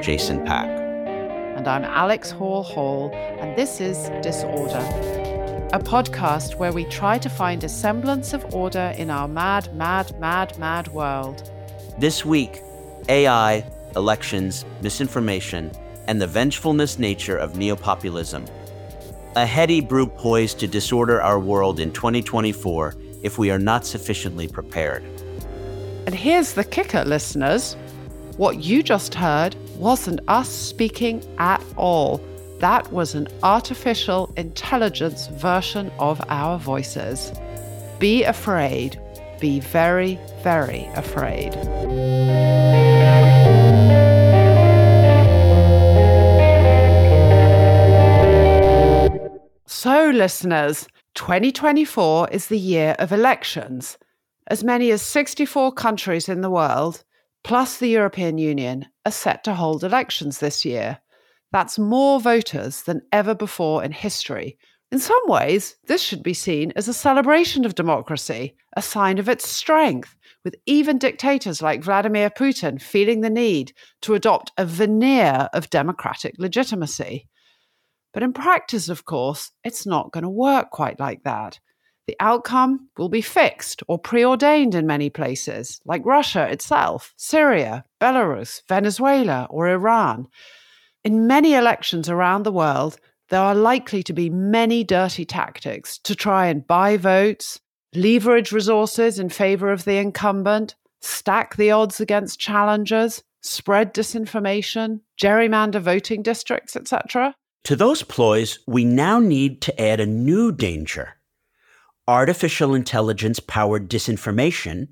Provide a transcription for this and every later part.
I'm Jason Pack. And I'm Alex Hall Hall, and this is Disorder, a podcast where we try to find a semblance of order in our mad, mad, mad, mad world. This week, AI, elections, misinformation, and the vengefulness nature of neopopulism. A heady brew poised to disorder our world in 2024 if we are not sufficiently prepared. And here's the kicker, listeners. What you just heard wasn't us speaking at all. That was an artificial intelligence version of our voices. Be afraid. Be very, very afraid. So, listeners, 2024 is the year of elections. As many as 64 countries in the world, plus the European Union, are set to hold elections this year. That's more voters than ever before in history. In some ways, this should be seen as a celebration of democracy, a sign of its strength, with even dictators like Vladimir Putin feeling the need to adopt a veneer of democratic legitimacy. But in practice, of course, it's not going to work quite like that. The outcome will be fixed or preordained in many places, like Russia itself, Syria, Belarus, Venezuela, or Iran. In many elections around the world, there are likely to be many dirty tactics to try and buy votes, leverage resources in favor of the incumbent, stack the odds against challengers, spread disinformation, gerrymander voting districts, etc. To those ploys, we now need to add a new danger artificial intelligence powered disinformation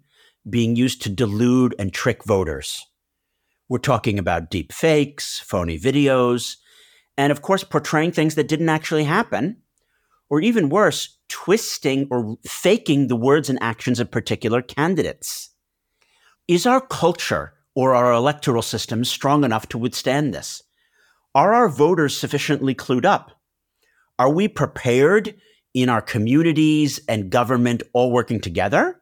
being used to delude and trick voters. We're talking about deep fakes, phony videos, and of course, portraying things that didn't actually happen, or even worse, twisting or faking the words and actions of particular candidates. Is our culture or our electoral system strong enough to withstand this? Are our voters sufficiently clued up? Are we prepared in our communities and government all working together?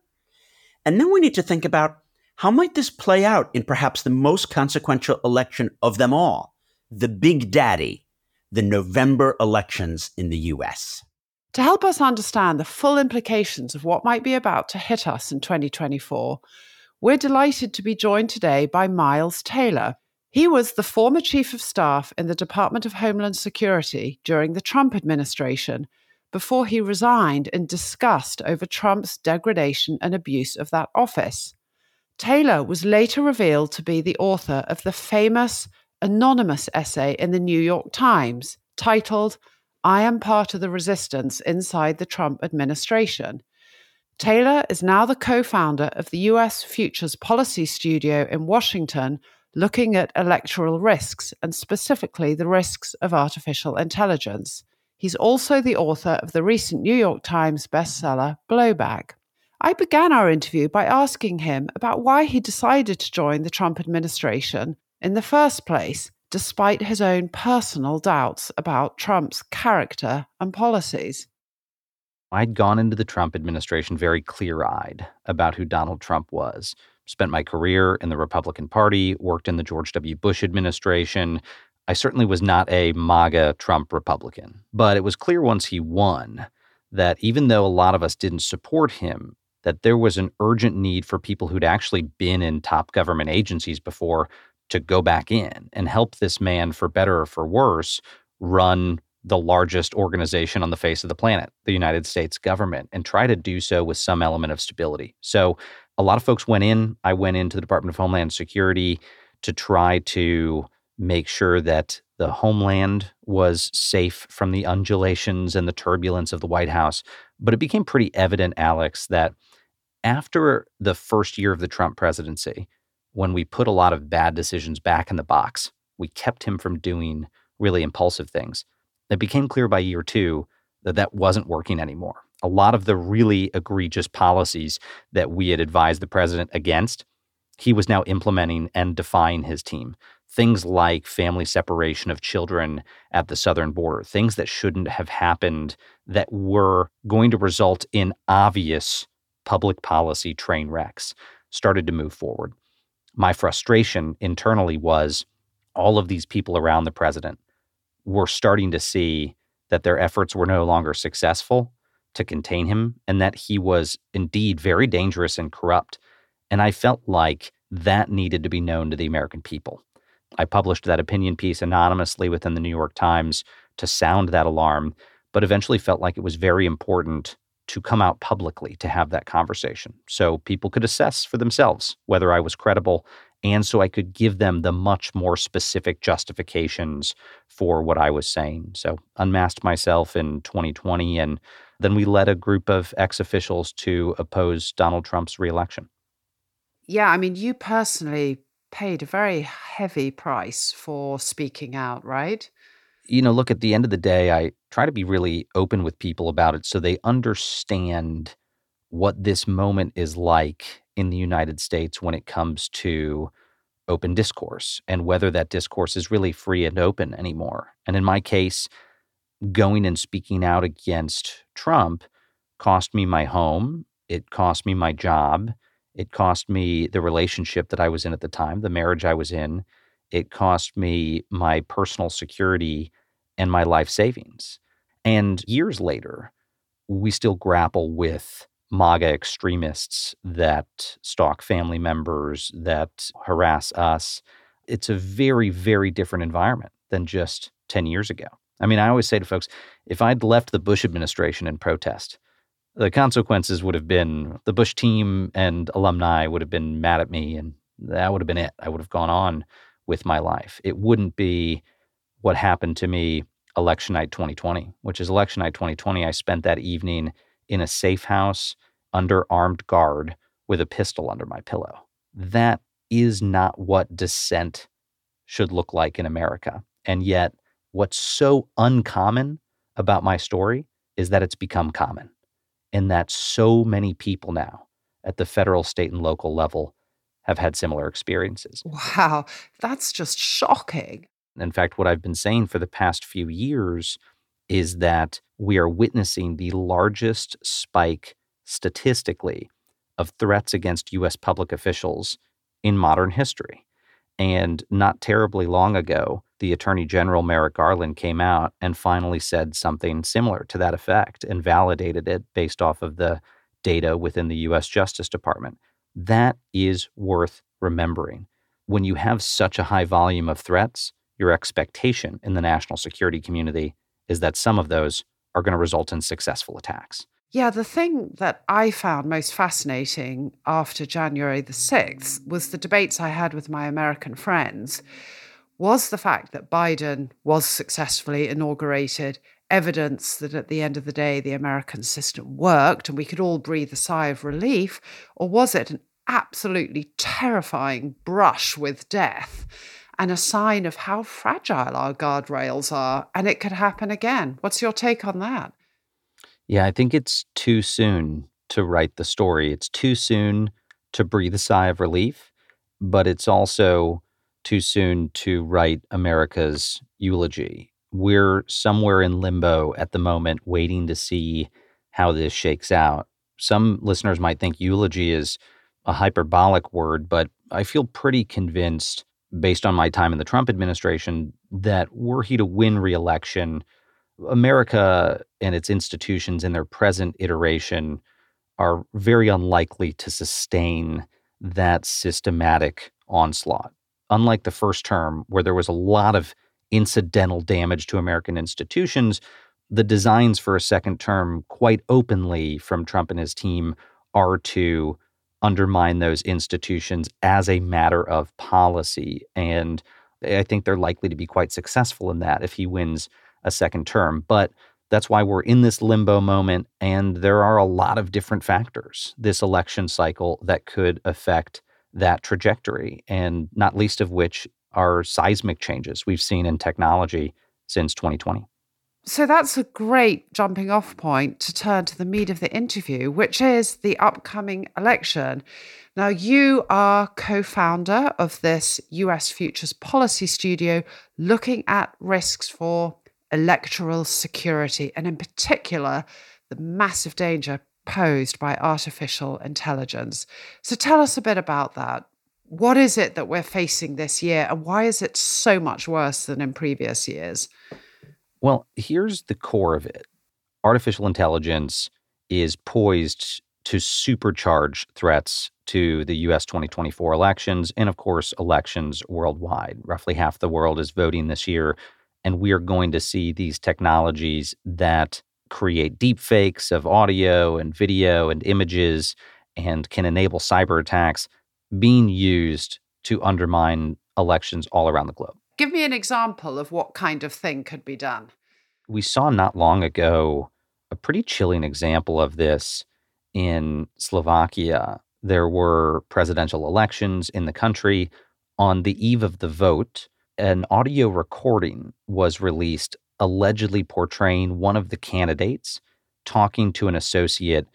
And then we need to think about how might this play out in perhaps the most consequential election of them all, the big daddy, the November elections in the US. To help us understand the full implications of what might be about to hit us in 2024, we're delighted to be joined today by Miles Taylor. He was the former chief of staff in the Department of Homeland Security during the Trump administration before he resigned in disgust over Trump's degradation and abuse of that office. Taylor was later revealed to be the author of the famous anonymous essay in the New York Times titled, I Am Part of the Resistance Inside the Trump Administration. Taylor is now the co founder of the US Futures Policy Studio in Washington, looking at electoral risks and specifically the risks of artificial intelligence. He's also the author of the recent New York Times bestseller, Blowback. I began our interview by asking him about why he decided to join the Trump administration in the first place, despite his own personal doubts about Trump's character and policies. I'd gone into the Trump administration very clear eyed about who Donald Trump was. Spent my career in the Republican Party, worked in the George W. Bush administration, I certainly was not a MAGA Trump Republican, but it was clear once he won that even though a lot of us didn't support him, that there was an urgent need for people who'd actually been in top government agencies before to go back in and help this man, for better or for worse, run the largest organization on the face of the planet, the United States government, and try to do so with some element of stability. So a lot of folks went in. I went into the Department of Homeland Security to try to make sure that the homeland was safe from the undulations and the turbulence of the White House. But it became pretty evident, Alex, that after the first year of the Trump presidency, when we put a lot of bad decisions back in the box, we kept him from doing really impulsive things. It became clear by year two that that wasn't working anymore. A lot of the really egregious policies that we had advised the president against, he was now implementing and defying his team. Things like family separation of children at the southern border, things that shouldn't have happened that were going to result in obvious public policy train wrecks, started to move forward. My frustration internally was all of these people around the president were starting to see that their efforts were no longer successful to contain him and that he was indeed very dangerous and corrupt. And I felt like that needed to be known to the American people. I published that opinion piece anonymously within the New York Times to sound that alarm, but eventually felt like it was very important to come out publicly to have that conversation so people could assess for themselves whether I was credible and so I could give them the much more specific justifications for what I was saying. So, unmasked myself in 2020, and then we led a group of ex officials to oppose Donald Trump's reelection. Yeah, I mean, you personally paid a very heavy price for speaking out, right? You know, look, at the end of the day, I try to be really open with people about it so they understand what this moment is like in the United States when it comes to open discourse and whether that discourse is really free and open anymore. And in my case, going and speaking out against Trump cost me my home, it cost me my job, it cost me the relationship that I was in at the time, the marriage I was in, it cost me my personal security and my life savings. And years later, we still grapple with MAGA extremists that stalk family members, that harass us. It's a very, very different environment than just 10 years ago. I mean, I always say to folks if I'd left the Bush administration in protest, the consequences would have been the Bush team and alumni would have been mad at me, and that would have been it. I would have gone on with my life. It wouldn't be what happened to me election night 2020, which is election night 2020. I spent that evening in a safe house under armed guard with a pistol under my pillow. That is not what dissent should look like in America. And yet, what's so uncommon about my story is that it's become common and that so many people now at the federal, state, and local level have had similar experiences. Wow, that's just shocking. In fact, what I've been saying for the past few years is that we are witnessing the largest spike statistically of threats against U.S. public officials in modern history. And not terribly long ago, the Attorney General Merrick Garland came out and finally said something similar to that effect and validated it based off of the data within the U.S. Justice Department. That is worth remembering. When you have such a high volume of threats, your expectation in the national security community is that some of those are going to result in successful attacks. Yeah, the thing that I found most fascinating after January the 6th was the debates I had with my American friends was the fact that Biden was successfully inaugurated, evidence that at the end of the day the American system worked and we could all breathe a sigh of relief, or was it an absolutely terrifying brush with death? and a sign of how fragile our guardrails are, and it could happen again. What's your take on that? Yeah, I think it's too soon to write the story. It's too soon to breathe a sigh of relief, but it's also too soon to write America's eulogy. We're somewhere in limbo at the moment, waiting to see how this shakes out. Some listeners might think eulogy is a hyperbolic word, but I feel pretty convinced, based on my time in the Trump administration, that were he to win reelection, America and its institutions in their present iteration are very unlikely to sustain that systematic onslaught. Unlike the first term, where there was a lot of incidental damage to American institutions, the designs for a second term, quite openly from Trump and his team, are to undermine those institutions as a matter of policy. And I think they're likely to be quite successful in that if he wins a second term. But that's why we're in this limbo moment. And there are a lot of different factors this election cycle that could affect that trajectory, and not least of which are seismic changes we've seen in technology since 2020. So that's a great jumping off point to turn to the meat of the interview, which is the upcoming election. Now, you are co founder of this US Futures Policy Studio looking at risks for electoral security, and in particular, the massive danger posed by artificial intelligence. So tell us a bit about that. What is it that we're facing this year, and why is it so much worse than in previous years? Well, here's the core of it artificial intelligence is poised to supercharge threats to the US 2024 elections and, of course, elections worldwide. Roughly half the world is voting this year. And we are going to see these technologies that create deepfakes of audio and video and images and can enable cyber attacks being used to undermine elections all around the globe. Give me an example of what kind of thing could be done. We saw not long ago a pretty chilling example of this in Slovakia. There were presidential elections in the country. On the eve of the vote, an audio recording was released allegedly portraying one of the candidates talking to an associate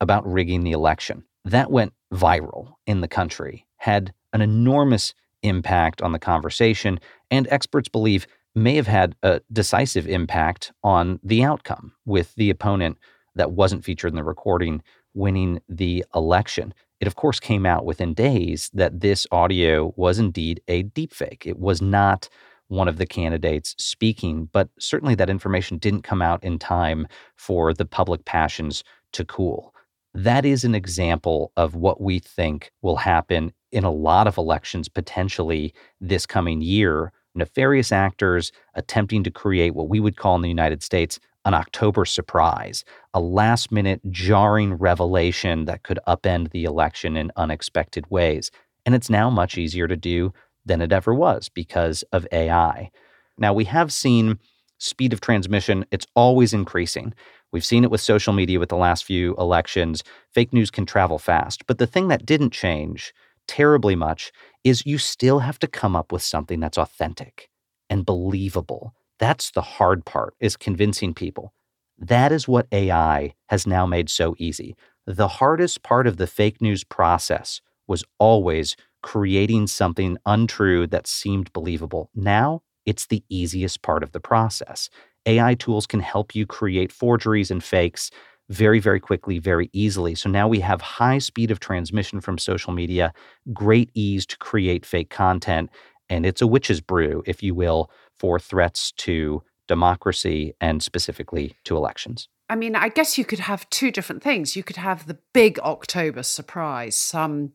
about rigging the election. That went viral in the country, had an enormous impact on the conversation, and experts believe may have had a decisive impact on the outcome, with the opponent that wasn't featured in the recording winning the election. It, of course, came out within days that this audio was indeed a deepfake. It was not one of the candidates speaking, but certainly that information didn't come out in time for the public passions to cool. That is an example of what we think will happen in a lot of elections potentially this coming year. Nefarious actors attempting to create what we would call in the United States an October surprise, a last minute jarring revelation that could upend the election in unexpected ways. And it's now much easier to do than it ever was because of AI. Now, we have seen speed of transmission, it's always increasing. We've seen it with social media with the last few elections. Fake news can travel fast. But the thing that didn't change terribly much is you still have to come up with something that's authentic and believable. That's the hard part is convincing people. That is what AI has now made so easy. The hardest part of the fake news process was always creating something untrue that seemed believable. Now, it's the easiest part of the process. AI tools can help you create forgeries and fakes very, very quickly, very easily. So now we have high speed of transmission from social media, great ease to create fake content, and it's a witch's brew, if you will, for threats to democracy and specifically to elections. I mean, I guess you could have two different things. You could have the big October surprise, some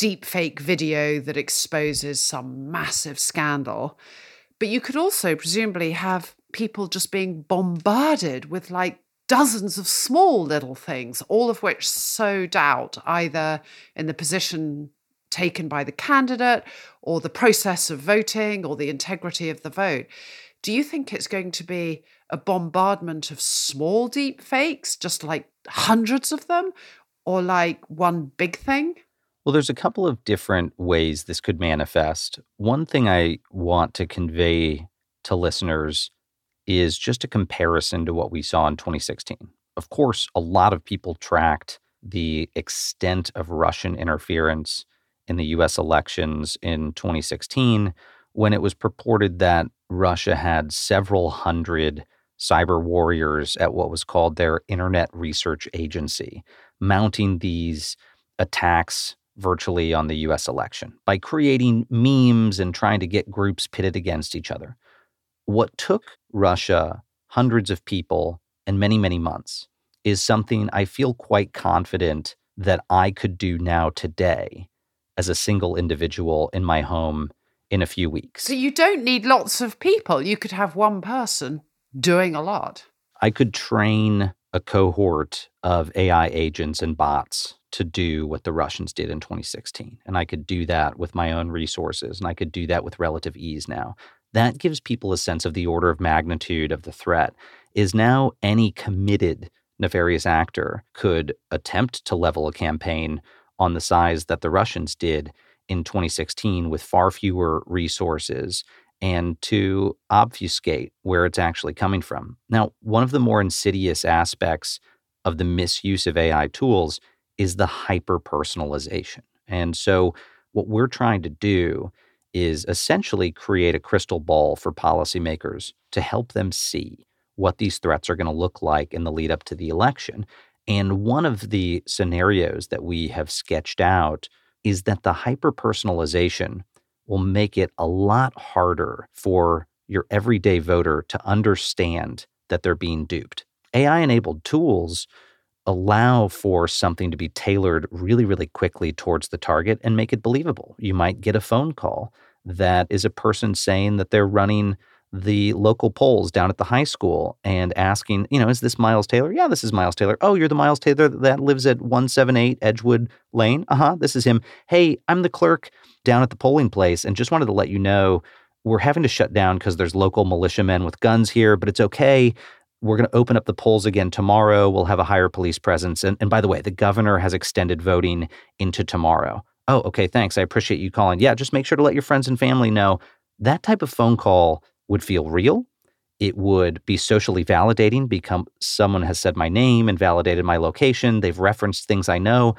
deep fake video that exposes some massive scandal. But you could also presumably have people just being bombarded with like dozens of small little things, all of which sow doubt either in the position taken by the candidate or the process of voting or the integrity of the vote. Do you think it's going to be a bombardment of small deep fakes, just like hundreds of them, or like one big thing? Well, there's a couple of different ways this could manifest. One thing I want to convey to listeners is just a comparison to what we saw in 2016. Of course, a lot of people tracked the extent of Russian interference in the US elections in 2016 when it was purported that Russia had several hundred cyber warriors at what was called their Internet Research Agency, mounting these attacks virtually on the US election by creating memes and trying to get groups pitted against each other. What took Russia hundreds of people and many, many months is something I feel quite confident that I could do now today as a single individual in my home in a few weeks. So you don't need lots of people. You could have one person doing a lot. I could train a cohort of AI agents and bots to do what the Russians did in 2016. And I could do that with my own resources, and I could do that with relative ease now. That gives people a sense of the order of magnitude of the threat. Is now any committed nefarious actor could attempt to level a campaign on the size that the Russians did in 2016 with far fewer resources and to obfuscate where it's actually coming from. Now, one of the more insidious aspects of the misuse of AI tools is the hyper personalization. And so, what we're trying to do is essentially create a crystal ball for policymakers to help them see what these threats are going to look like in the lead up to the election. And one of the scenarios that we have sketched out is that the hyper personalization will make it a lot harder for your everyday voter to understand that they're being duped. AI enabled tools allow for something to be tailored really, really quickly towards the target and make it believable. You might get a phone call that is a person saying that they're running the local polls down at the high school and asking, you know, is this Miles Taylor? Yeah, this is Miles Taylor. Oh, you're the Miles Taylor that lives at 178 Edgewood Lane? Uh huh, this is him. Hey, I'm the clerk down at the polling place and just wanted to let you know we're having to shut down because there's local militiamen with guns here, but it's okay. We're going to open up the polls again tomorrow. We'll have a higher police presence. And, and by the way, the governor has extended voting into tomorrow. Oh, okay, thanks. I appreciate you calling. Yeah, just make sure to let your friends and family know. That type of phone call would feel real. It would be socially validating because someone has said my name and validated my location. They've referenced things I know.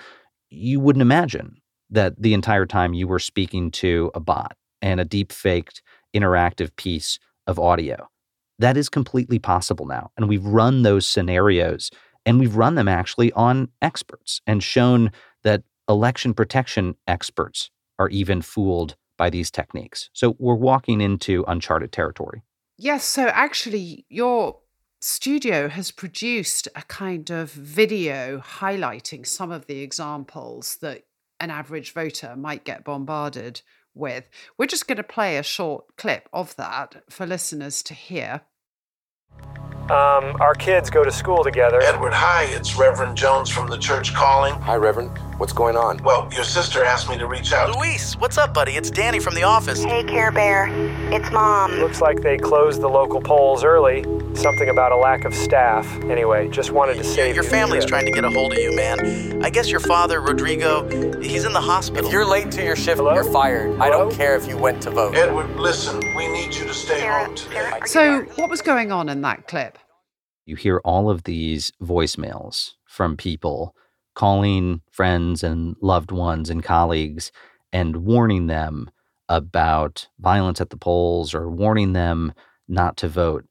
You wouldn't imagine that the entire time you were speaking to a bot and a deep faked interactive piece of audio. That is completely possible now. And we've run those scenarios and we've run them actually on experts and shown that election protection experts are even fooled by these techniques. So we're walking into uncharted territory. Yes. So actually, your studio has produced a kind of video highlighting some of the examples that an average voter might get bombarded with. We're just going to play a short clip of that for listeners to hear. Um, our kids go to school together. Edward, hi, it's Reverend Jones from the church calling. Hi, Reverend. What's going on? Well, your sister asked me to reach out. Luis, what's up, buddy? It's Danny from the office. Hey, Care Bear. It's Mom. Looks like they closed the local polls early. Something about a lack of staff. Anyway, just wanted to say your family's trying to get a hold of you, man. I guess your father, Rodrigo, he's in the hospital. If you're late to your shift, Hello? you're fired. Hello? I don't care if you went to vote. Edward, listen, we need you to stay Sarah, home today. Sarah, So, what was going on in that clip? You hear all of these voicemails from people calling friends and loved ones and colleagues and warning them about violence at the polls or warning them not to vote.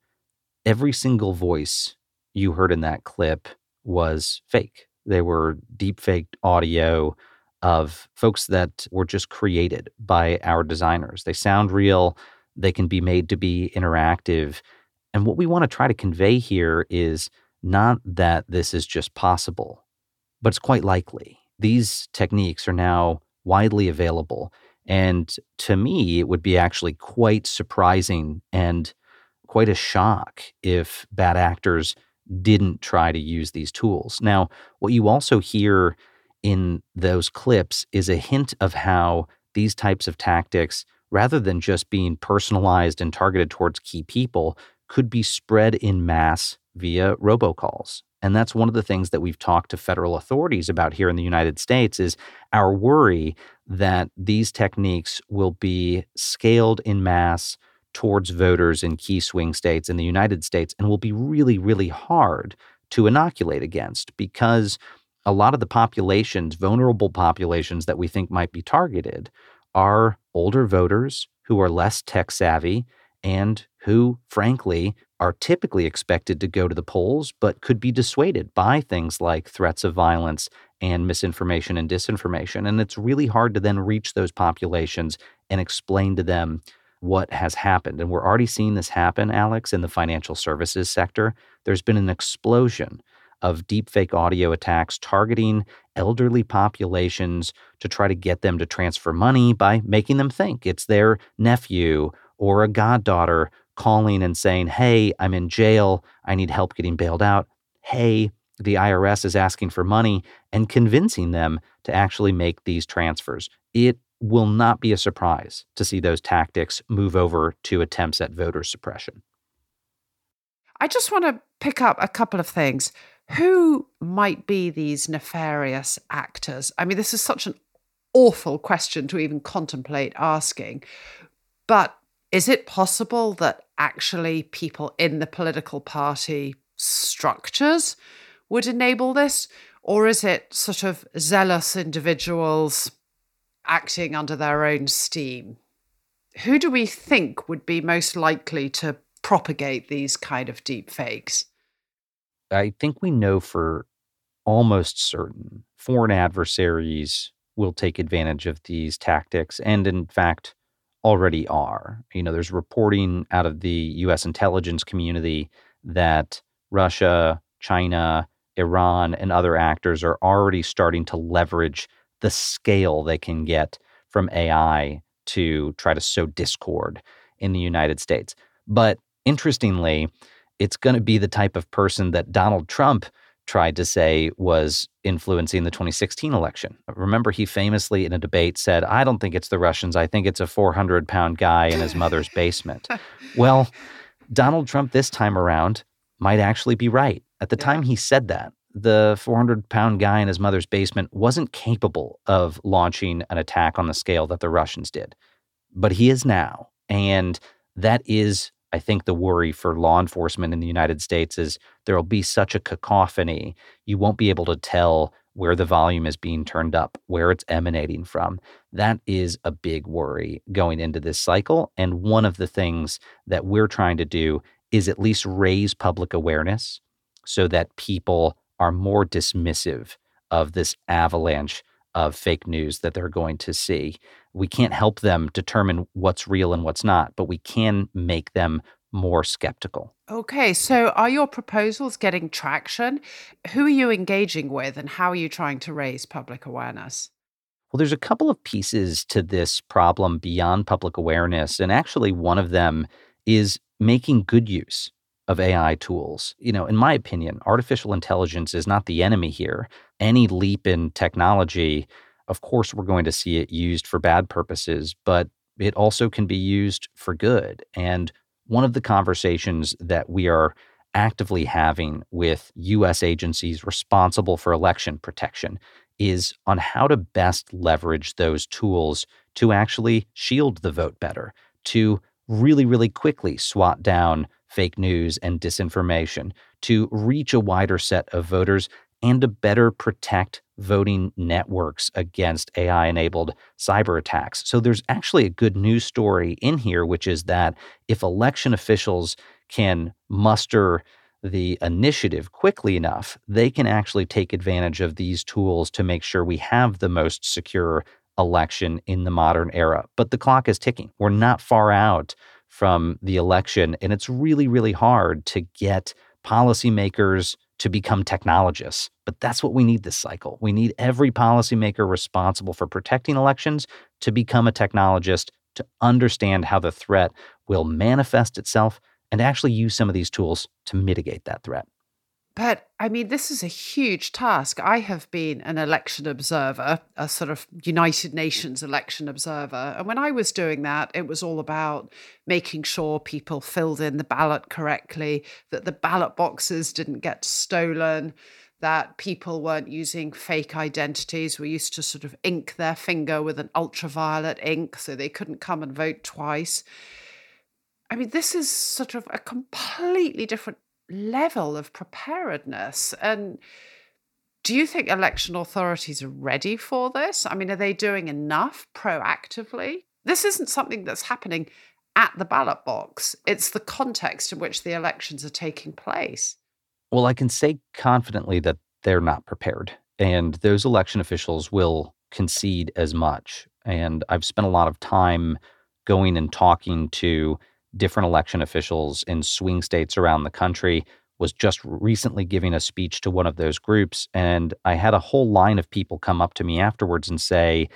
Every single voice you heard in that clip was fake. They were deep faked audio of folks that were just created by our designers. They sound real, they can be made to be interactive. And what we want to try to convey here is not that this is just possible, but it's quite likely. These techniques are now widely available. And to me, it would be actually quite surprising and quite a shock if bad actors didn't try to use these tools. Now, what you also hear in those clips is a hint of how these types of tactics, rather than just being personalized and targeted towards key people, could be spread in mass via robocalls. And that's one of the things that we've talked to federal authorities about here in the United States is our worry that these techniques will be scaled in mass towards voters in key swing states in the United States and will be really, really hard to inoculate against because a lot of the populations, vulnerable populations that we think might be targeted, are older voters who are less tech savvy and who, frankly, are typically expected to go to the polls, but could be dissuaded by things like threats of violence and misinformation and disinformation. And it's really hard to then reach those populations and explain to them what has happened. And we're already seeing this happen, Alex, in the financial services sector. There's been an explosion of deepfake audio attacks targeting elderly populations to try to get them to transfer money by making them think it's their nephew or a goddaughter calling and saying, Hey, I'm in jail. I need help getting bailed out. Hey, the IRS is asking for money and convincing them to actually make these transfers. It will not be a surprise to see those tactics move over to attempts at voter suppression. I just want to pick up a couple of things. Who might be these nefarious actors? I mean, this is such an awful question to even contemplate asking. But is it possible that actually people in the political party structures would enable this? Or is it sort of zealous individuals acting under their own steam? Who do we think would be most likely to propagate these kind of deep fakes? I think we know for almost certain foreign adversaries will take advantage of these tactics and, in fact, already are. You know, there's reporting out of the US intelligence community that Russia, China, Iran, and other actors are already starting to leverage the scale they can get from AI to try to sow discord in the United States. But interestingly, it's going to be the type of person that Donald Trump tried to say was influencing the 2016 election. Remember, he famously in a debate said, I don't think it's the Russians. I think it's a 400 pound guy in his mother's basement. well, Donald Trump this time around might actually be right. At the yeah. time he said that, the 400 pound guy in his mother's basement wasn't capable of launching an attack on the scale that the Russians did. But he is now. And that is I think the worry for law enforcement in the United States is there will be such a cacophony, you won't be able to tell where the volume is being turned up, where it's emanating from. That is a big worry going into this cycle. And one of the things that we're trying to do is at least raise public awareness so that people are more dismissive of this avalanche of fake news that they're going to see. We can't help them determine what's real and what's not, but we can make them more skeptical. Okay, so are your proposals getting traction? Who are you engaging with and how are you trying to raise public awareness? Well, there's a couple of pieces to this problem beyond public awareness. And actually, one of them is making good use of AI tools. You know, in my opinion, artificial intelligence is not the enemy here. Any leap in technology, of course, we're going to see it used for bad purposes, but it also can be used for good. And one of the conversations that we are actively having with U.S. agencies responsible for election protection is on how to best leverage those tools to actually shield the vote better, to really, really quickly swat down fake news and disinformation, to reach a wider set of voters, and to better protect voting networks against AI enabled cyber attacks. So there's actually a good news story in here, which is that if election officials can muster the initiative quickly enough, they can actually take advantage of these tools to make sure we have the most secure election in the modern era. But the clock is ticking. We're not far out from the election. And it's really, really hard to get policymakers to become technologists. But that's what we need this cycle. We need every policymaker responsible for protecting elections to become a technologist, to understand how the threat will manifest itself, and actually use some of these tools to mitigate that threat. But I mean, this is a huge task. I have been an election observer, a sort of United Nations election observer. And when I was doing that, it was all about making sure people filled in the ballot correctly, that the ballot boxes didn't get stolen, that people weren't using fake identities. We used to sort of ink their finger with an ultraviolet ink so they couldn't come and vote twice. I mean, this is sort of a completely different level of preparedness. And do you think election authorities are ready for this? I mean, are they doing enough proactively? This isn't something that's happening at the ballot box, it's the context in which the elections are taking place. Well, I can say confidently that they're not prepared, and those election officials will concede as much. And I've spent a lot of time going and talking to different election officials in swing states around the country was just recently giving a speech to one of those groups and I had a whole line of people come up to me afterwards and say,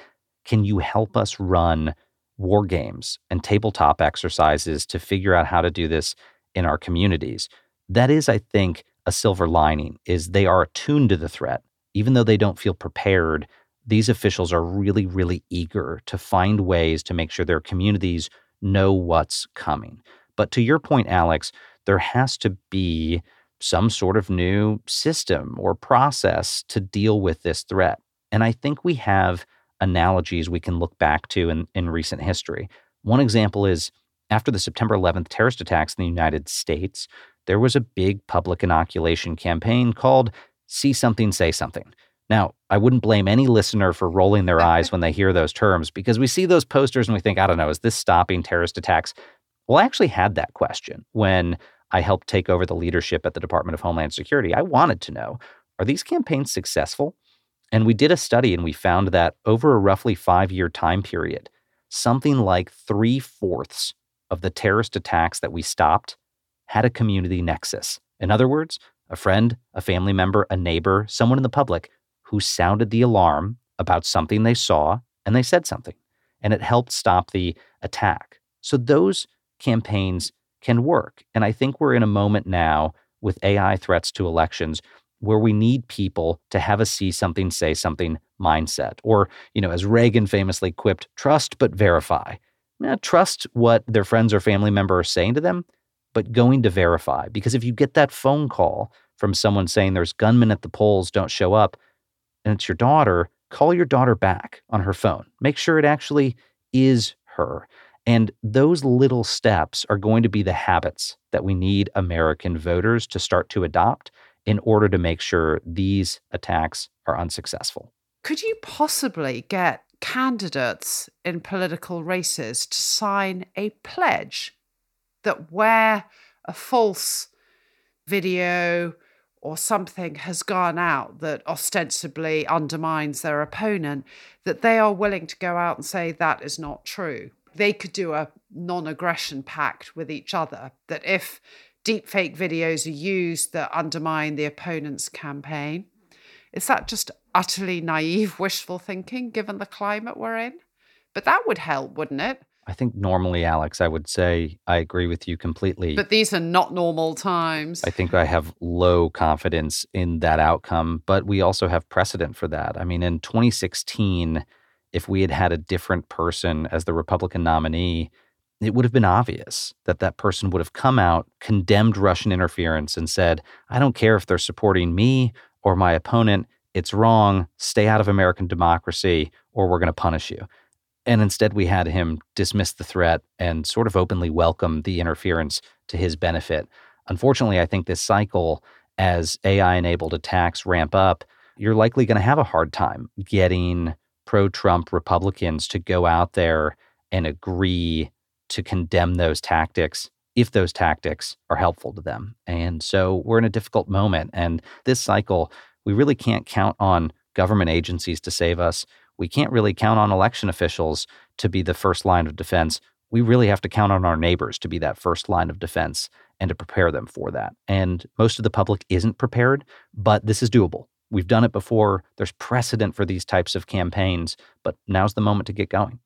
"Can you help us run war games and tabletop exercises to figure out how to do this in our communities?" That is I think a silver lining is they are attuned to the threat even though they don't feel prepared. These officials are really really eager to find ways to make sure their communities know what's coming. But to your point, Alex, there has to be some sort of new system or process to deal with this threat. And I think we have analogies we can look back to in, in recent history. One example is after the September 11th terrorist attacks in the United States, there was a big public inoculation campaign called See Something, Say Something. Now, I wouldn't blame any listener for rolling their eyes when they hear those terms because we see those posters and we think, I don't know, is this stopping terrorist attacks? Well, I actually had that question when I helped take over the leadership at the Department of Homeland Security. I wanted to know are these campaigns successful? And we did a study and we found that over a roughly five year time period, something like three fourths of the terrorist attacks that we stopped had a community nexus. In other words, a friend, a family member, a neighbor, someone in the public who sounded the alarm about something they saw and they said something. And it helped stop the attack. So those campaigns can work. And I think we're in a moment now with AI threats to elections where we need people to have a see something, say something mindset. Or, you know, as Reagan famously quipped, trust but verify. Now, trust what their friends or family member are saying to them, but going to verify. Because if you get that phone call from someone saying there's gunmen at the polls, don't show up, and it's your daughter, call your daughter back on her phone. Make sure it actually is her. And those little steps are going to be the habits that we need American voters to start to adopt in order to make sure these attacks are unsuccessful. Could you possibly get candidates in political races to sign a pledge that where a false video or something has gone out that ostensibly undermines their opponent, that they are willing to go out and say that is not true? They could do a non aggression pact with each other that if deepfake videos are used that undermine the opponent's campaign. Is that just utterly naive, wishful thinking given the climate we're in? But that would help, wouldn't it? I think normally, Alex, I would say I agree with you completely. But these are not normal times. I think I have low confidence in that outcome, but we also have precedent for that. I mean, in 2016, if we had had a different person as the Republican nominee, it would have been obvious that that person would have come out, condemned Russian interference, and said, I don't care if they're supporting me or my opponent. It's wrong. Stay out of American democracy, or we're going to punish you. And instead, we had him dismiss the threat and sort of openly welcome the interference to his benefit. Unfortunately, I think this cycle, as AI enabled attacks ramp up, you're likely going to have a hard time getting pro Trump Republicans to go out there and agree to condemn those tactics if those tactics are helpful to them. And so we're in a difficult moment. And this cycle, we really can't count on government agencies to save us. We can't really count on election officials to be the first line of defense. We really have to count on our neighbors to be that first line of defense and to prepare them for that. And most of the public isn't prepared, but this is doable. We've done it before. There's precedent for these types of campaigns, but now's the moment to get going.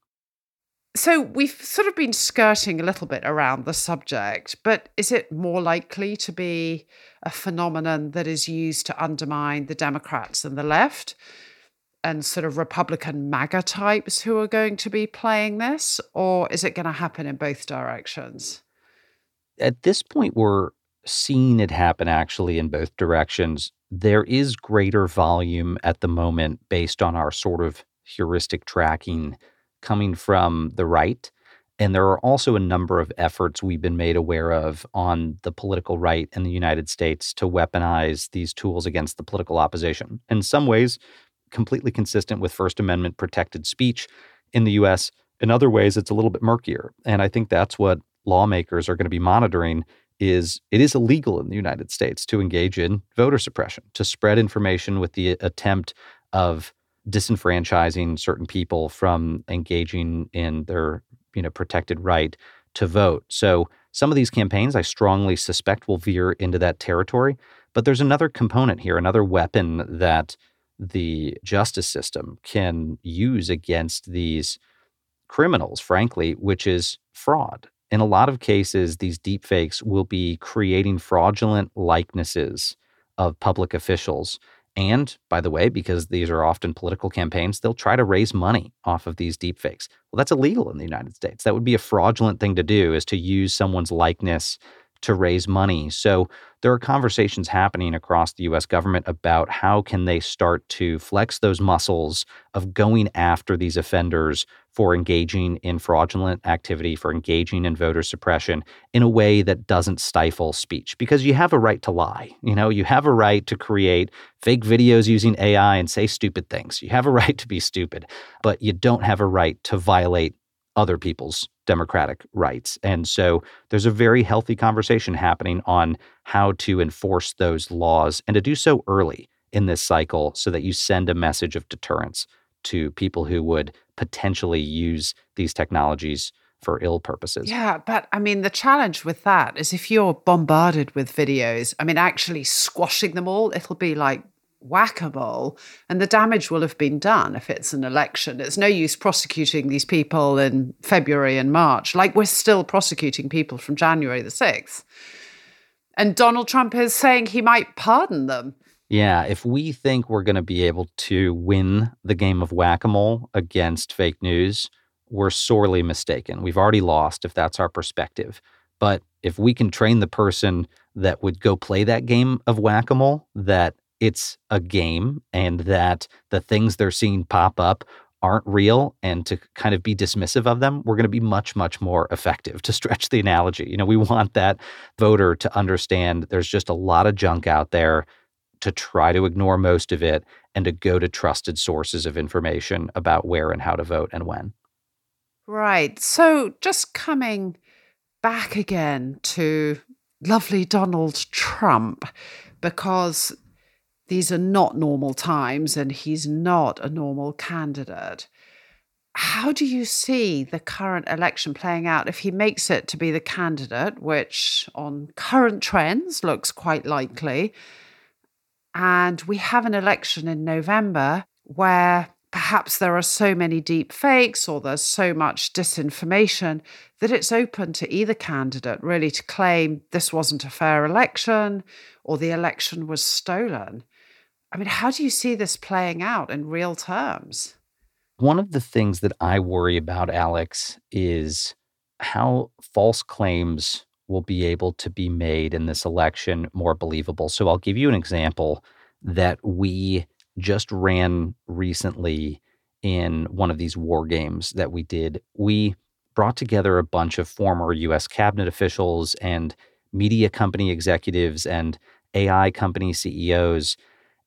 So we've sort of been skirting a little bit around the subject, but is it more likely to be a phenomenon that is used to undermine the Democrats and the left and sort of Republican MAGA types who are going to be playing this? Or is it going to happen in both directions? At this point, we're seeing it happen actually in both directions. There is greater volume at the moment based on our sort of heuristic tracking coming from the right. And there are also a number of efforts we've been made aware of on the political right in the United States to weaponize these tools against the political opposition. In some ways, completely consistent with First Amendment protected speech in the US. In other ways, it's a little bit murkier. And I think that's what lawmakers are going to be monitoring is it is illegal in the United States to engage in voter suppression, to spread information with the attempt of disenfranchising certain people from engaging in their you know protected right to vote. So some of these campaigns I strongly suspect will veer into that territory. But there's another component here, another weapon that the justice system can use against these criminals, frankly, which is fraud. In a lot of cases, these deepfakes will be creating fraudulent likenesses of public officials and by the way, because these are often political campaigns, they'll try to raise money off of these deepfakes. Well, that's illegal in the United States. That would be a fraudulent thing to do is to use someone's likeness to raise money. So there are conversations happening across the US government about how can they start to flex those muscles of going after these offenders for engaging in fraudulent activity, for engaging in voter suppression in a way that doesn't stifle speech because you have a right to lie. You know, you have a right to create fake videos using AI and say stupid things. You have a right to be stupid, but you don't have a right to violate other people's democratic rights. And so there's a very healthy conversation happening on how to enforce those laws and to do so early in this cycle so that you send a message of deterrence to people who would potentially use these technologies for ill purposes. Yeah, but I mean, the challenge with that is if you're bombarded with videos, I mean, actually squashing them all, it'll be like whack a mole, and the damage will have been done if it's an election. It's no use prosecuting these people in February and March, like we're still prosecuting people from January the 6th. And Donald Trump is saying he might pardon them. Yeah, if we think we're going to be able to win the game of whack a mole against fake news, we're sorely mistaken. We've already lost if that's our perspective. But if we can train the person that would go play that game of whack a mole, that it's a game and that the things they're seeing pop up aren't real and to kind of be dismissive of them, we're going to be much, much more effective to stretch the analogy. You know, we want that voter to understand there's just a lot of junk out there to try to ignore most of it and to go to trusted sources of information about where and how to vote and when. Right. So just coming back again to lovely Donald Trump, because these are not normal times and he's not a normal candidate. How do you see the current election playing out if he makes it to be the candidate, which on current trends looks quite likely? And we have an election in November where perhaps there are so many deep fakes or there's so much disinformation that it's open to either candidate really to claim this wasn't a fair election or the election was stolen. I mean, how do you see this playing out in real terms? One of the things that I worry about, Alex, is how false claims will be able to be made in this election more believable. So I'll give you an example that we just ran recently in one of these war games that we did. We brought together a bunch of former US cabinet officials and media company executives and AI company CEOs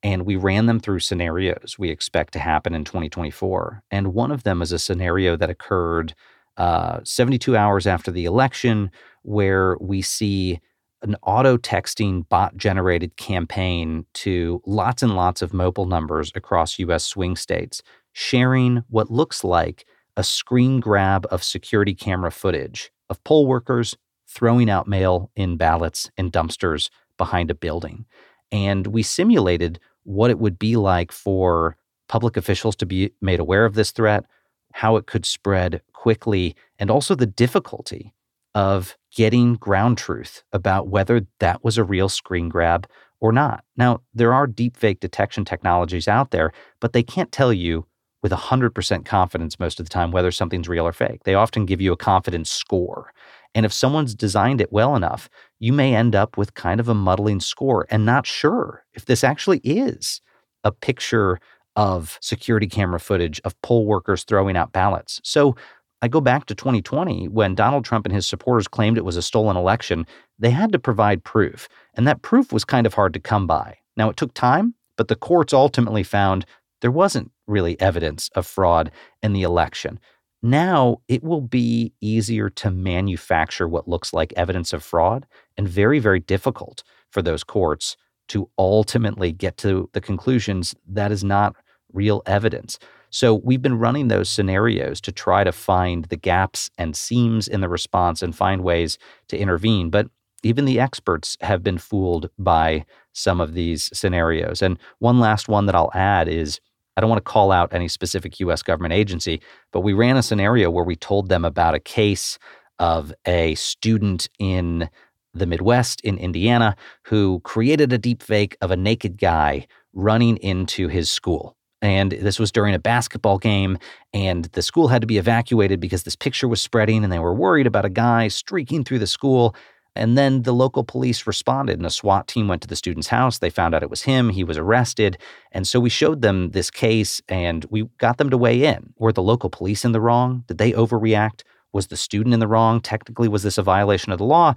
and we ran them through scenarios we expect to happen in 2024. And one of them is a scenario that occurred uh, 72 hours after the election, where we see an auto texting bot generated campaign to lots and lots of mobile numbers across US swing states, sharing what looks like a screen grab of security camera footage of poll workers throwing out mail in ballots in dumpsters behind a building. And we simulated what it would be like for public officials to be made aware of this threat, how it could spread quickly, and also the difficulty of getting ground truth about whether that was a real screen grab or not. Now, there are deepfake detection technologies out there, but they can't tell you with 100% confidence most of the time whether something's real or fake. They often give you a confidence score. And if someone's designed it well enough, you may end up with kind of a muddling score and not sure if this actually is a picture of security camera footage of poll workers throwing out ballots. So I go back to 2020 when Donald Trump and his supporters claimed it was a stolen election. They had to provide proof, and that proof was kind of hard to come by. Now, it took time, but the courts ultimately found there wasn't really evidence of fraud in the election. Now it will be easier to manufacture what looks like evidence of fraud and very, very difficult for those courts to ultimately get to the conclusions that is not real evidence. So we've been running those scenarios to try to find the gaps and seams in the response and find ways to intervene. But even the experts have been fooled by some of these scenarios. And one last one that I'll add is I don't want to call out any specific US government agency, but we ran a scenario where we told them about a case of a student in the Midwest in Indiana who created a deep fake of a naked guy running into his school. And this was during a basketball game, and the school had to be evacuated because this picture was spreading, and they were worried about a guy streaking through the school. And then the local police responded, and a SWAT team went to the student's house. They found out it was him. He was arrested. And so we showed them this case and we got them to weigh in. Were the local police in the wrong? Did they overreact? Was the student in the wrong? Technically, was this a violation of the law?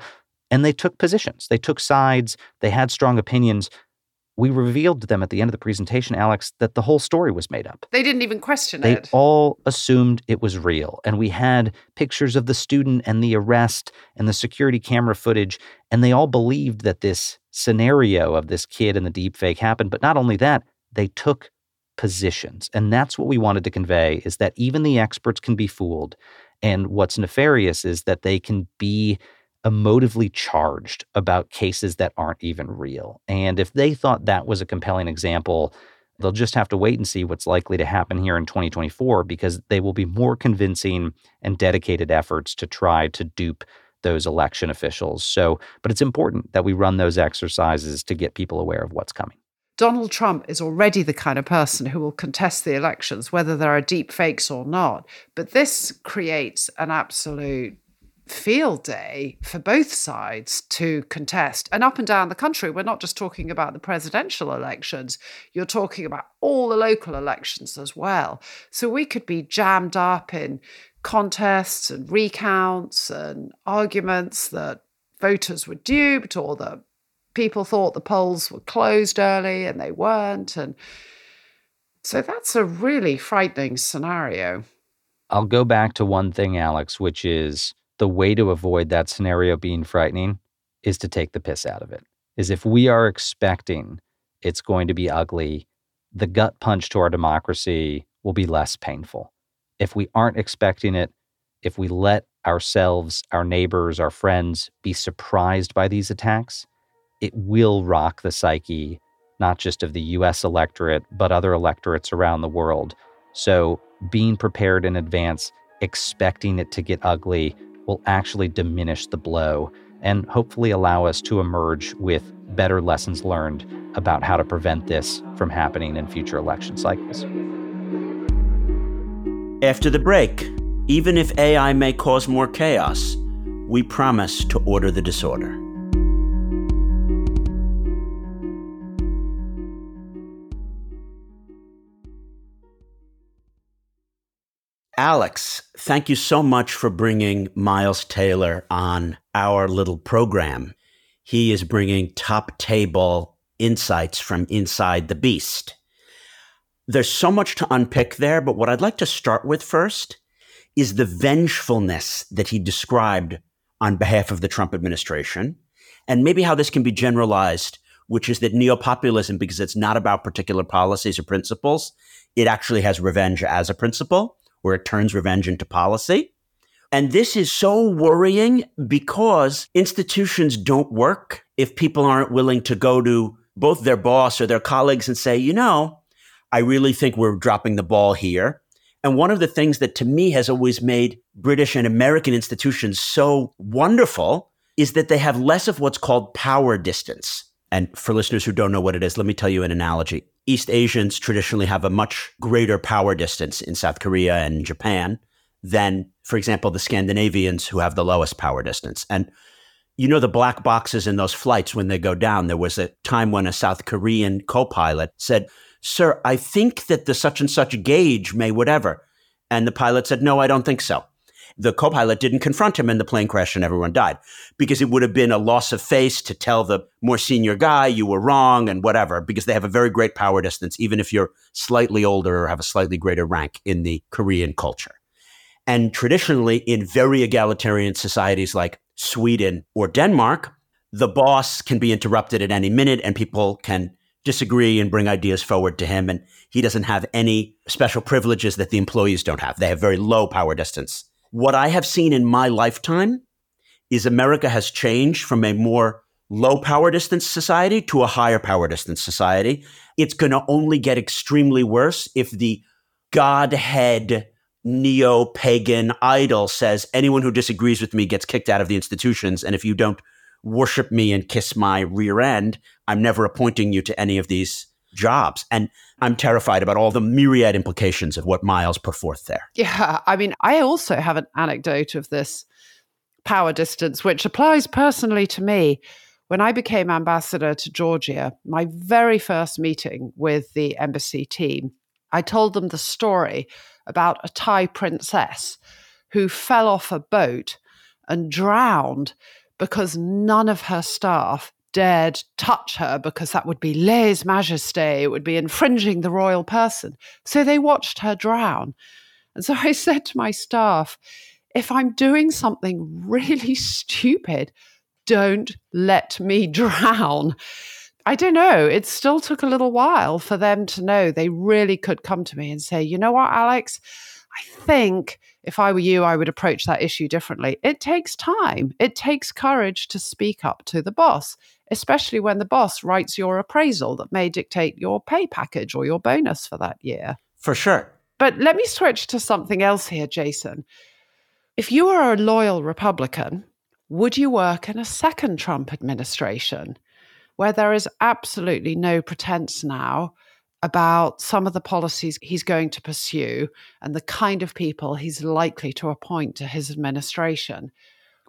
And they took positions, they took sides, they had strong opinions we revealed to them at the end of the presentation, Alex, that the whole story was made up. They didn't even question they it. They all assumed it was real. And we had pictures of the student and the arrest and the security camera footage. And they all believed that this scenario of this kid and the deep fake happened. But not only that, they took positions. And that's what we wanted to convey is that even the experts can be fooled. And what's nefarious is that they can be emotively charged about cases that aren't even real. And if they thought that was a compelling example, they'll just have to wait and see what's likely to happen here in 2024 because they will be more convincing and dedicated efforts to try to dupe those election officials. So, but it's important that we run those exercises to get people aware of what's coming. Donald Trump is already the kind of person who will contest the elections, whether there are deep fakes or not. But this creates an absolute field day for both sides to contest. And up and down the country, we're not just talking about the presidential elections, you're talking about all the local elections as well. So we could be jammed up in contests and recounts and arguments that voters were duped or that people thought the polls were closed early and they weren't. And so that's a really frightening scenario. I'll go back to one thing, Alex, which is the way to avoid that scenario being frightening is to take the piss out of it. Is if we are expecting it's going to be ugly, the gut punch to our democracy will be less painful. If we aren't expecting it, if we let ourselves, our neighbors, our friends be surprised by these attacks, it will rock the psyche, not just of the US electorate, but other electorates around the world. So, being prepared in advance, expecting it to get ugly, will actually diminish the blow and hopefully allow us to emerge with better lessons learned about how to prevent this from happening in future election cycles. After the break, even if AI may cause more chaos, we promise to order the disorder. Alex, thank you so much for bringing Miles Taylor on our little program. He is bringing top table insights from inside the beast. There's so much to unpick there, but what I'd like to start with first is the vengefulness that he described on behalf of the Trump administration, and maybe how this can be generalized, which is that neopopulism, because it's not about particular policies or principles, it actually has revenge as a principle where it turns revenge into policy. And this is so worrying because institutions don't work if people aren't willing to go to both their boss or their colleagues and say, you know, I really think we're dropping the ball here. And one of the things that to me has always made British and American institutions so wonderful is that they have less of what's called power distance. And for listeners who don't know what it is, let me tell you an analogy. East Asians traditionally have a much greater power distance in South Korea and Japan than, for example, the Scandinavians who have the lowest power distance. And you know, the black boxes in those flights when they go down, there was a time when a South Korean co pilot said, Sir, I think that the such and such gauge may whatever. And the pilot said, No, I don't think so the co-pilot didn't confront him and the plane crashed and everyone died because it would have been a loss of face to tell the more senior guy you were wrong and whatever because they have a very great power distance even if you're slightly older or have a slightly greater rank in the Korean culture. And traditionally in very egalitarian societies like Sweden or Denmark, the boss can be interrupted at any minute and people can disagree and bring ideas forward to him and he doesn't have any special privileges that the employees don't have. They have very low power distance what I have seen in my lifetime is America has changed from a more low power distance society to a higher power distance society. It's going to only get extremely worse if the Godhead neo pagan idol says anyone who disagrees with me gets kicked out of the institutions. And if you don't worship me and kiss my rear end, I'm never appointing you to any of these jobs. And I'm terrified about all the myriad implications of what Miles put forth there. Yeah. I mean, I also have an anecdote of this power distance, which applies personally to me. When I became ambassador to Georgia, my very first meeting with the embassy team, I told them the story about a Thai princess who fell off a boat and drowned because none of her staff dared touch her because that would be lèse majesté, it would be infringing the royal person. So they watched her drown. And so I said to my staff, if I'm doing something really stupid, don't let me drown. I don't know. It still took a little while for them to know they really could come to me and say, you know what, Alex? I think if I were you, I would approach that issue differently. It takes time. It takes courage to speak up to the boss, especially when the boss writes your appraisal that may dictate your pay package or your bonus for that year. For sure. But let me switch to something else here, Jason. If you are a loyal Republican, would you work in a second Trump administration where there is absolutely no pretense now about some of the policies he's going to pursue and the kind of people he's likely to appoint to his administration?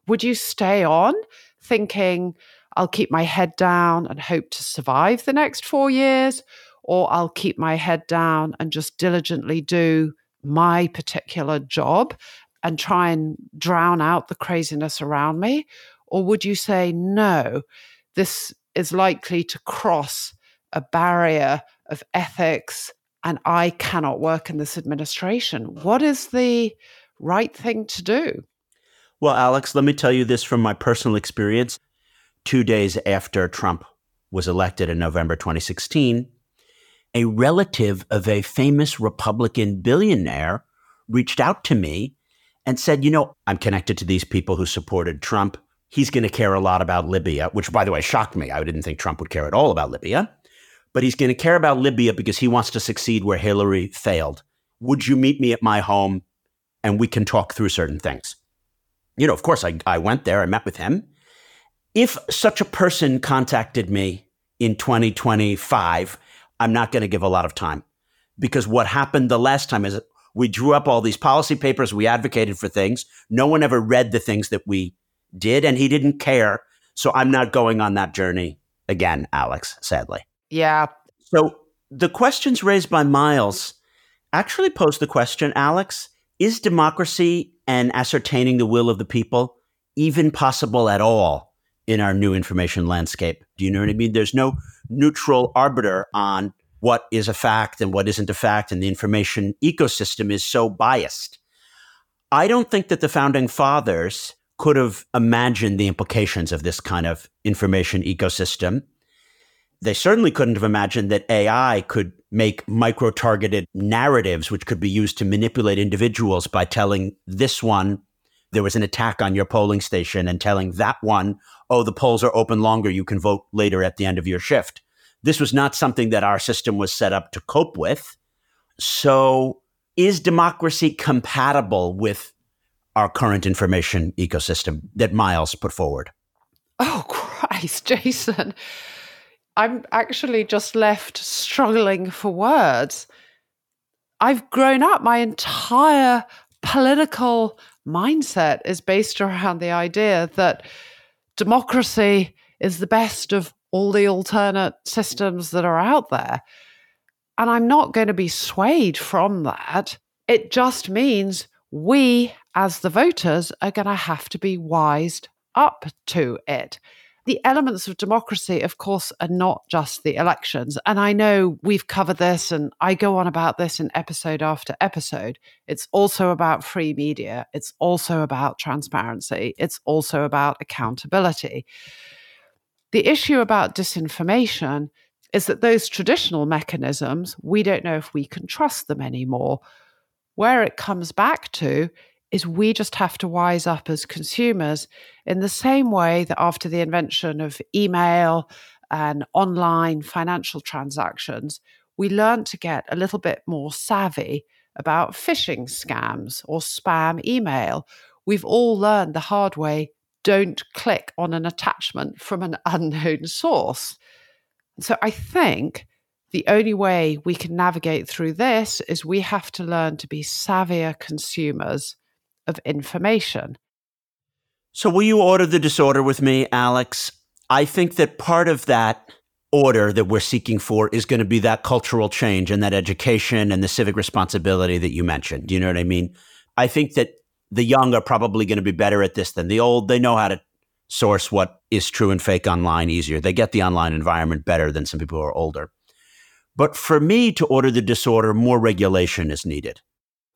Would you stay on thinking, I'll keep my head down and hope to survive the next four years? Or I'll keep my head down and just diligently do my particular job and try and drown out the craziness around me? Or would you say, no, this is likely to cross a barrier of ethics and I cannot work in this administration? What is the right thing to do? Well, Alex, let me tell you this from my personal experience. Two days after Trump was elected in November 2016, a relative of a famous Republican billionaire reached out to me and said, You know, I'm connected to these people who supported Trump. He's going to care a lot about Libya, which, by the way, shocked me. I didn't think Trump would care at all about Libya. But he's going to care about Libya because he wants to succeed where Hillary failed. Would you meet me at my home and we can talk through certain things? You know, of course, I, I went there, I met with him. If such a person contacted me in 2025, I'm not going to give a lot of time because what happened the last time is we drew up all these policy papers. We advocated for things. No one ever read the things that we did, and he didn't care. So I'm not going on that journey again, Alex, sadly. Yeah. So the questions raised by Miles actually pose the question, Alex is democracy and ascertaining the will of the people even possible at all in our new information landscape? Do you know what I mean? There's no neutral arbiter on what is a fact and what isn't a fact, and the information ecosystem is so biased. I don't think that the founding fathers could have imagined the implications of this kind of information ecosystem. They certainly couldn't have imagined that AI could make micro targeted narratives, which could be used to manipulate individuals by telling this one there was an attack on your polling station and telling that one, oh, the polls are open longer, you can vote later at the end of your shift. This was not something that our system was set up to cope with. So, is democracy compatible with our current information ecosystem that Miles put forward? Oh, Christ, Jason. I'm actually just left struggling for words. I've grown up, my entire political mindset is based around the idea that democracy is the best of all the alternate systems that are out there. And I'm not going to be swayed from that. It just means we, as the voters, are going to have to be wised up to it. The elements of democracy, of course, are not just the elections. And I know we've covered this and I go on about this in episode after episode. It's also about free media, it's also about transparency, it's also about accountability. The issue about disinformation is that those traditional mechanisms, we don't know if we can trust them anymore. Where it comes back to is we just have to wise up as consumers in the same way that after the invention of email and online financial transactions, we learned to get a little bit more savvy about phishing scams or spam email. We've all learned the hard way don't click on an attachment from an unknown source. So I think the only way we can navigate through this is we have to learn to be savvier consumers of information. So, will you order the disorder with me, Alex? I think that part of that order that we're seeking for is going to be that cultural change and that education and the civic responsibility that you mentioned. Do you know what I mean? I think that the young are probably going to be better at this than the old. They know how to source what is true and fake online easier. They get the online environment better than some people who are older. But for me to order the disorder, more regulation is needed.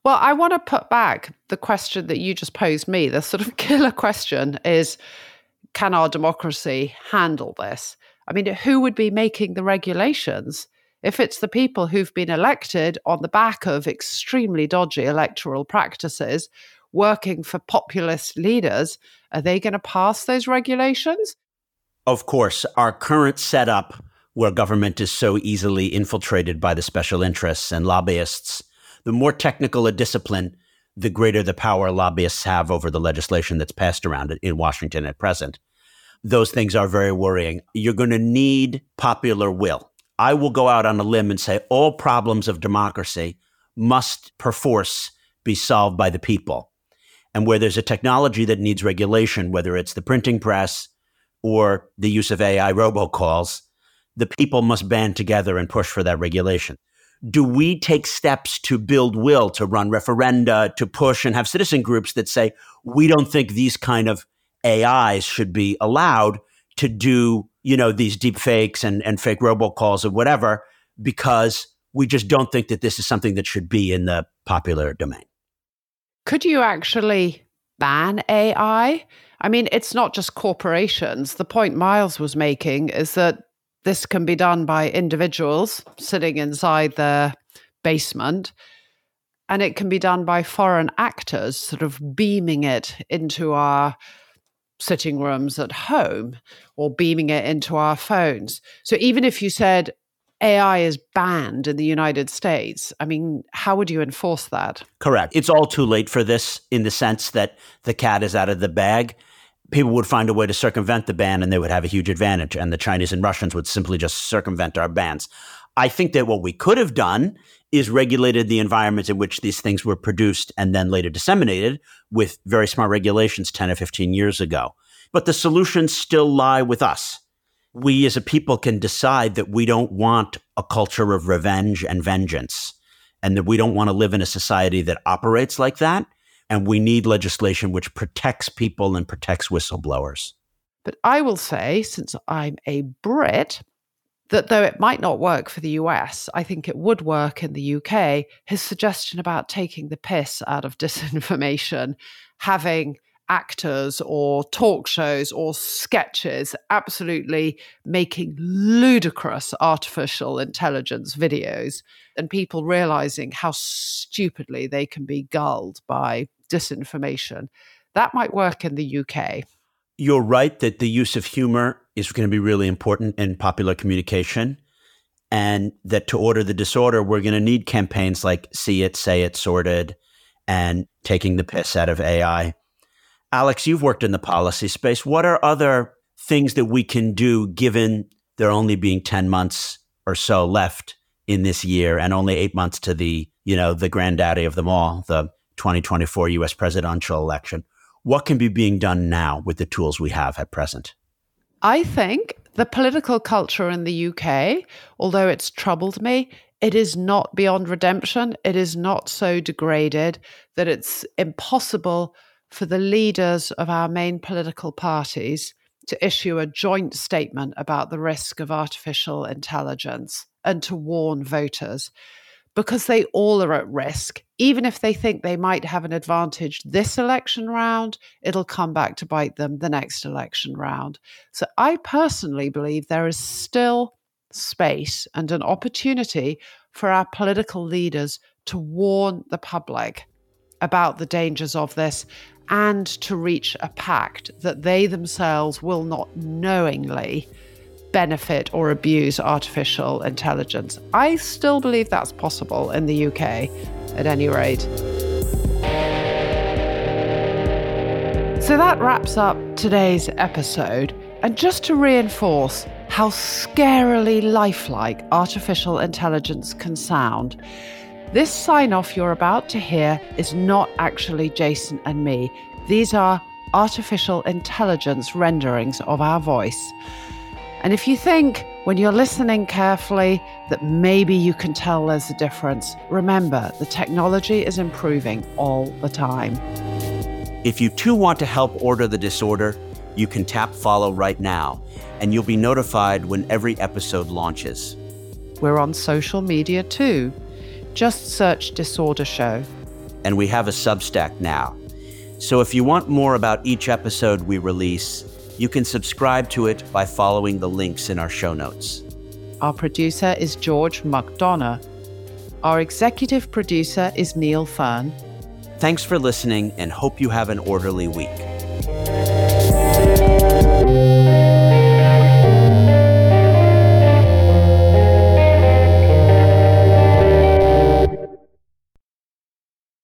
Well, I want to put back the question that you just posed me. The sort of killer question is can our democracy handle this? I mean, who would be making the regulations? If it's the people who've been elected on the back of extremely dodgy electoral practices, working for populist leaders, are they going to pass those regulations? Of course, our current setup where government is so easily infiltrated by the special interests and lobbyists, the more technical a discipline, the greater the power lobbyists have over the legislation that's passed around in Washington at present. Those things are very worrying. You're going to need popular will. I will go out on a limb and say all problems of democracy must perforce be solved by the people. And where there's a technology that needs regulation, whether it's the printing press or the use of AI robocalls, the people must band together and push for that regulation. Do we take steps to build will, to run referenda, to push and have citizen groups that say, we don't think these kind of AIs should be allowed to do, you know, these deep fakes and, and fake robocalls or whatever, because we just don't think that this is something that should be in the popular domain. Could you actually ban AI? I mean, it's not just corporations. The point Miles was making is that this can be done by individuals sitting inside their basement, and it can be done by foreign actors sort of beaming it into our sitting rooms at home or beaming it into our phones. So even if you said AI is banned in the United States. I mean, how would you enforce that? Correct. It's all too late for this in the sense that the cat is out of the bag. People would find a way to circumvent the ban and they would have a huge advantage. And the Chinese and Russians would simply just circumvent our bans. I think that what we could have done is regulated the environments in which these things were produced and then later disseminated with very smart regulations 10 or 15 years ago. But the solutions still lie with us we as a people can decide that we don't want a culture of revenge and vengeance and that we don't want to live in a society that operates like that. And we need legislation which protects people and protects whistleblowers. But I will say, since I'm a Brit, that though it might not work for the US, I think it would work in the UK. His suggestion about taking the piss out of disinformation, having actors or talk shows or sketches absolutely making ludicrous artificial intelligence videos and people realizing how stupidly they can be gulled by disinformation. That might work in the UK. You're right that the use of humor is going to be really important in popular communication. And that to order the disorder, we're going to need campaigns like See It, Say It, Sorted, and taking the piss out of AI. Alex, you've worked in the policy space. What are other things that we can do given there only being 10 months or so left in this year and only eight months to the, you know, the granddaddy of them all, the 2024 US presidential election? What can be being done now with the tools we have at present? I think the political culture in the UK, although it's troubled me, it is not beyond redemption. It is not so degraded that it's impossible for the leaders of our main political parties to issue a joint statement about the risk of artificial intelligence and to warn voters because they all are at risk. Even if they think they might have an advantage this election round, it'll come back to bite them the next election round. So I personally believe there is still space and an opportunity for our political leaders to warn the public about the dangers of this and to reach a pact that they themselves will not knowingly benefit or abuse artificial intelligence. I still believe that's possible in the UK, at any rate. So that wraps up today's episode. And just to reinforce how scarily lifelike artificial intelligence can sound, this sign off you're about to hear is not actually Jason and me. These are artificial intelligence renderings of our voice. And if you think, when you're listening carefully, that maybe you can tell there's a difference, remember the technology is improving all the time. If you too want to help order the disorder, you can tap follow right now, and you'll be notified when every episode launches. We're on social media too. Just search Disorder Show. And we have a Substack now. So if you want more about each episode we release, you can subscribe to it by following the links in our show notes. Our producer is George McDonough. Our executive producer is Neil Fern. Thanks for listening and hope you have an orderly week.